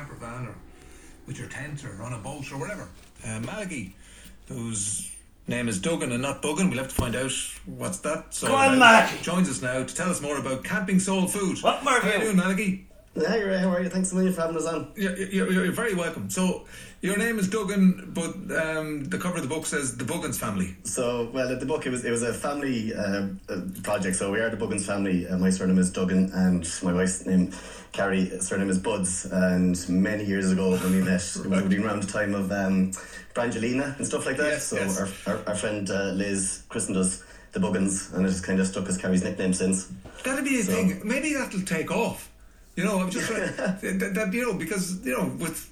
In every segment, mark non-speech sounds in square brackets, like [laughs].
camper van or with your tent or on a boat or whatever. Uh, Maggie, whose name is Duggan and not Buggan, we'll have to find out what's that. So Go on, uh, Maggie. joins us now to tell us more about camping soul food. What more How do you- doing, Maggie? Hi, how are you? Thanks a million for having us on. You're, you're, you're very welcome. So, your name is Duggan, but um, the cover of the book says the Buggins family. So, well, the book it was it was a family uh, uh, project. So we are the Buggins family. Uh, my surname is Duggan, and my wife's name, Carrie, surname is Buds. And many years ago when we [laughs] met, it would have been around the time of um, Brangelina and stuff like that. Yes, so yes. Our, our, our friend uh, Liz christened us the Buggins, and it just kind of stuck as Carrie's nickname since. That'd be a So- thing. Maybe that'll take off. You know, I'm just trying, that, that, you know, because you know, with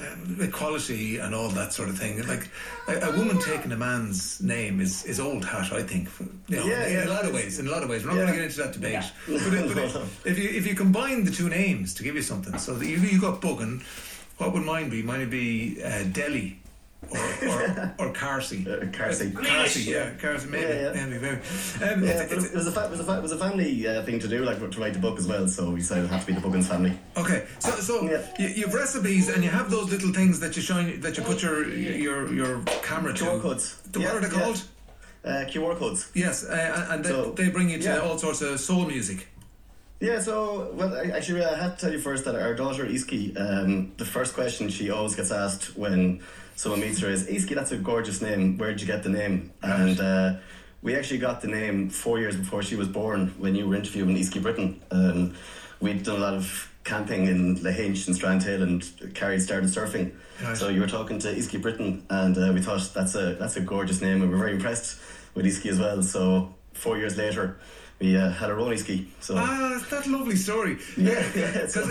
uh, equality and all that sort of thing, like a, a woman taking a man's name is, is old hat, I think. You know, Yeah, in yeah, a lot of ways. In a lot of ways, we're not Yeah. going to get into that debate. Yeah. But, it- but it- No, [laughs] no. if you if you combine the two names to give you something, so that you you got Buggan, what would mine be? Mine would be uh, Delhi. Or or, [laughs] or Carsey. Uh, Carsey. Carsey, yeah, Carsey, maybe, Yeah, yeah. maybe, maybe. Um, Yeah, it's- but it was a fa- it was a fa- it was a family uh, thing to do, like to write the book as well. So we decided it had to be the Buggins family. Okay, so so Yeah. you, you have recipes and you have those little things that you shine that you put your your your camera to. QR codes. The, Yeah, what are they yeah. called? Uh, QR codes. Yes, uh, and they, So, they bring you to yeah. all sorts of soul music. Yeah, so well, I, actually, I had to tell you first that our daughter Easkey, um, the first question she always gets asked when someone meets her is, "Easkey, that's a gorgeous name. Where'd you get the name?" And uh, we actually got the name four years before she was born. When you were interviewing Easkey Britton, um, we'd done a lot of camping in Lahinch and Strandhill, and Carrie started surfing. So you were talking to Easkey Britton, and uh, we thought that's a that's a gorgeous name, and we're very impressed with Easkey as well. So four years later. We uh, had our own ski. So Ah, that's that lovely story. [laughs] Yeah, yeah, Because so-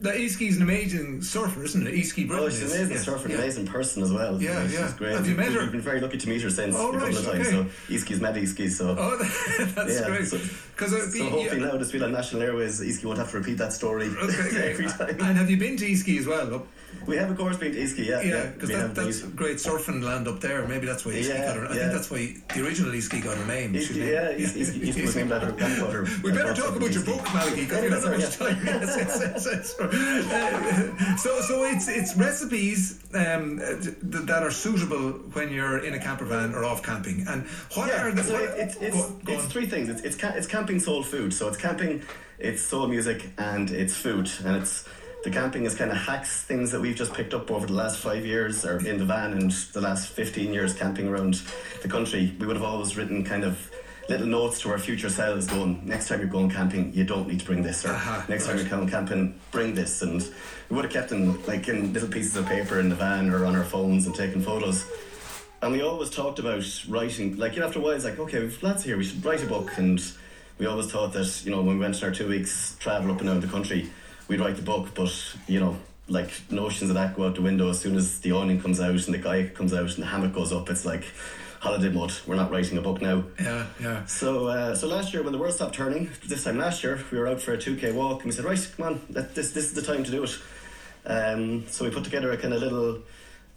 the Easkey's an amazing surfer, isn't it? Britton Oh, she's an amazing yeah, surfer, an yeah. amazing person as well. Yeah, she's yeah. great. Have you met We've- her? We've been very lucky to meet her since Oh, a couple right, of times. okay. So Easkey's met Easkey, so. Oh, [laughs] that's Yeah, great. so- Because uh, so hopefully now this week on National Airways, Easkey won't have to repeat that story Okay, [laughs] every time. And have you been to Easkey as well? We have of course been to Easkey, yeah. Yeah, because we that, that's great surfing land up there. Maybe that's why Easkey Yeah, got her. I yeah. think that's why the original Easkey got her name. Easkey, yeah, Easkey was named after. We better talk about your book, Malachy, because we don't have much time. Yes, yes, yes. Uh, so, so it's it's recipes um, th- that are suitable when you're in a camper van or off camping. And what yeah, are the? so what- it's it's, go- go it's three things. It's it's, ca- it's camping soul food. So it's camping, it's soul music, and it's food. And it's the camping is kind of hacks things that we've just picked up over the last five years, or in the van, and the last fifteen years camping around the country. We would have always written kind of. Little notes to our future selves going, next time you're going camping, you don't need to bring this, or Aha, uh-huh. next time right. you're going camping, bring this. And we would have kept them like in little pieces of paper in the van or on our phones and taking photos. And we always talked about writing, like, you know, after a while, it's like, okay, we've lads here, we should write a book. And we always thought that, you know, when we went on our two weeks travel up and down the country, we'd write the book, but, you know, like, notions of that go out the window as soon as the awning comes out and the guy comes out and the hammock goes up. It's like holiday mode. We're not writing a book now. Yeah, yeah. So, uh, so last year when the world stopped turning, this time last year we were out for a two k walk, and we said, right, come on, let, this this is the time to do it. Um, so we put together a kind of little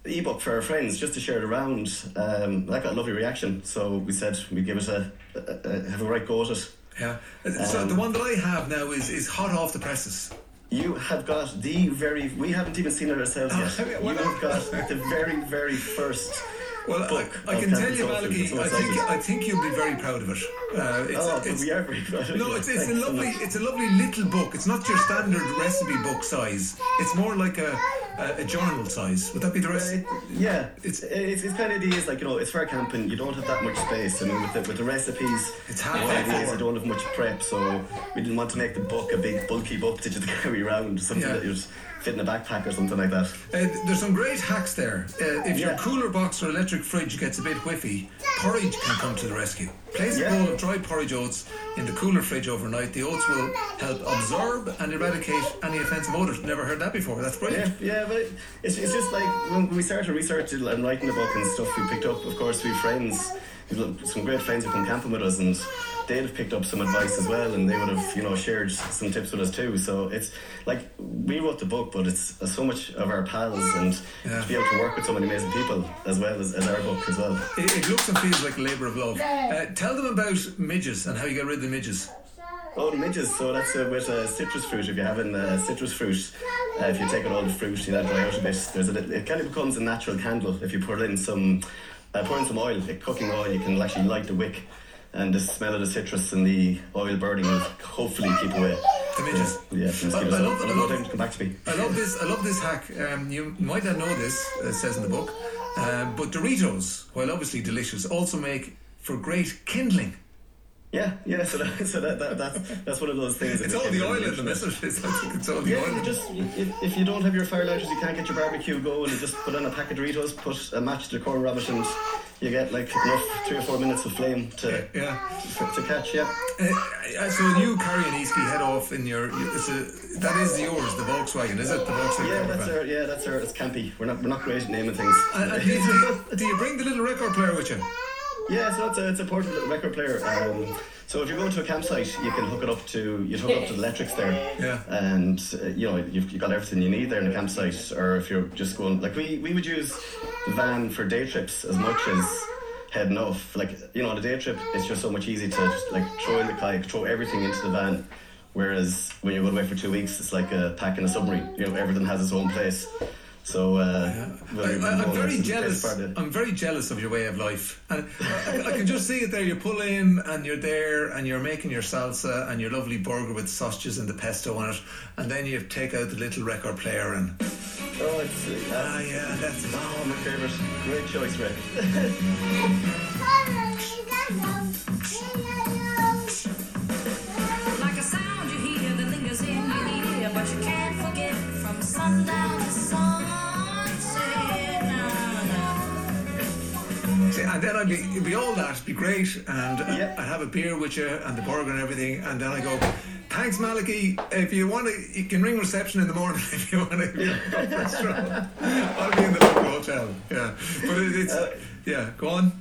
ebook for our friends just to share it around. Um, that got a lovely reaction, so we said we'd give it a, a, a have a right go at it. Yeah. So Um, the one that I have now is is hot off the presses. You have got the very. We haven't even seen it ourselves Oh, yet. [laughs] you? Have got the very, very first. Well, I, book I of can tell you, Malachy, I think. I think you'll be very proud of it. Uh, it's, Oh, it's, we are very proud of No, you. it's, it's a Thanks so lovely much. it's a lovely little book. It's not your standard recipe book size. It's more like a a, a journal size. Would that be the rest? Uh, yeah, It's- it's, it's kind of the is like you know it's for camping. You don't have that much space. I mean, with the with the recipes, It's half the idea is A4. I don't have much prep, so we didn't want to make the book a big bulky book to just [laughs] carry around. Something Yeah. that you'd fit in a backpack or something like that. Uh, there's some great hacks there. Uh, if your cooler box or electric fridge gets a bit whiffy, porridge can come to the rescue. Place a bowl of dry porridge oats in the cooler fridge overnight. The oats will help absorb and eradicate any offensive odours. Never heard that before. That's great. Yeah, brilliant. yeah, but it, it's, it's just like when we started researching and writing the book and stuff we picked up. Of course, we friends, some great friends who come camping with us, and they'd have picked up some advice as well, and they would have you know shared some tips with us too. So it's like we wrote the book, but it's uh, so much of our pals, and Yeah. to be able to work with so many amazing people as well as, as our book as well. It, it looks and feels like a labour of love. Uh, tell them about midges and how you get rid of the midges. Oh, the midges. So that's uh, with uh, citrus fruit. If you're having uh, citrus fruit, Uh, if you take out all the fruit, you let it dry out a bit. There's a it kind of becomes a natural candle if you put in some, uh, pour in some oil, like cooking oil. You can actually light the wick, and the smell of the citrus and the oil burning will hopefully keep away. The midges. Yeah, just give I- us I a- love- I love- time come back to me. I love this. I love this hack. Um, you might not know this. uh, It says in the book, um, but Doritos, while obviously delicious, also make for great kindling. Yeah, yeah. So, that, so that, that, that's that's one of those things. It's all the oil in the them, internet. isn't? I think it's all the Yeah, oil. just if, if you don't have your fire lighters, you can't get your barbecue going. You just put on a pack of Doritos, put a match to the core rabbit, and you get like enough three or four minutes of flame to Yeah. to, to catch. Yeah, Uh, uh, so you carry an Easky head off in your. It's a, that is yours, the Volkswagen, is it? The Volkswagen. yeah. That's our yeah. That's our. It's campy. We're not we're not great at naming things. And, and do, you, do you bring the little record player with you? Yeah, so it's a, it's a portable record player. Um, so if you go to a campsite, you can hook it up to you hook it up to the electrics there. Yeah. And uh, you know you've, you've got everything you need there in the campsite. Or if you're just going like we we would use the van for day trips as much as heading off. Like you know on a day trip, it's just so much easy to just like throw in the kayak, throw everything into the van. Whereas when you're going away for two weeks, it's like a pack in a submarine. You know everything has its own place. So uh, well, I, we- we I, I'm very jealous. of. I'm very jealous of your way of life, and I, I can just see it there. You pull in, and you're there, and you're making your salsa and your lovely burger with sausages and the pesto on it, and then you take out the little record player and Oh, it's uh, ah yeah, that's it. oh my favorite. Great choice, Rick. [laughs] Like a sound and then I'd be, it'd be all that, it'd be great, and uh, Yeah. I'd have a beer with you and the burger and everything, and then I go, thanks, Malachy. If you want to, you can ring reception in the morning [laughs] if you want to. [laughs] I'll be in the local hotel. Yeah, but it, it's Uh, yeah. Go on.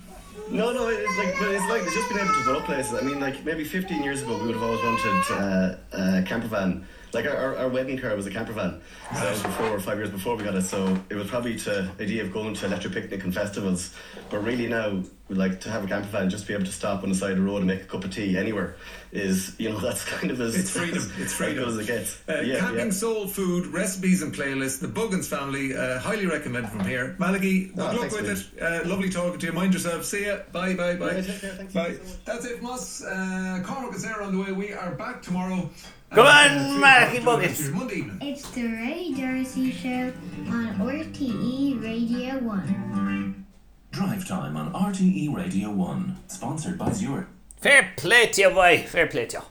No, no, it's like, but it's like it's just been able to put up places. I mean, like maybe 15 years ago, we would have always wanted uh, a camper van. Like our, our, our wedding car was a camper van. So that was before or five years before we got it. So it was probably to idea of going to electric picnic and festivals. But really now, we like to have a camper van, just to be able to stop on the side of the road and make a cup of tea anywhere. Is you know [laughs] that's kind of as It's freedom. as- It's freedom. as it gets. Uh, yeah, camping yeah. soul food recipes and playlists. The Buggins family uh, highly recommend from here. Malachy, good Oh, luck with it. Uh, lovely talking to you. Mind yourself. See ya. Bye. Bye. Bye. Yeah. Bye. so. That's it from us. Uh, Cormac is there on the way. We are back tomorrow. Come on, three Malachy o'clock to Buggins. Monday evening. It's the Ray D'Arcy Show on RTE Radio 1. Drive time on RTE Radio 1, sponsored by Zurich. Fair play to you, boy. Fair play to you.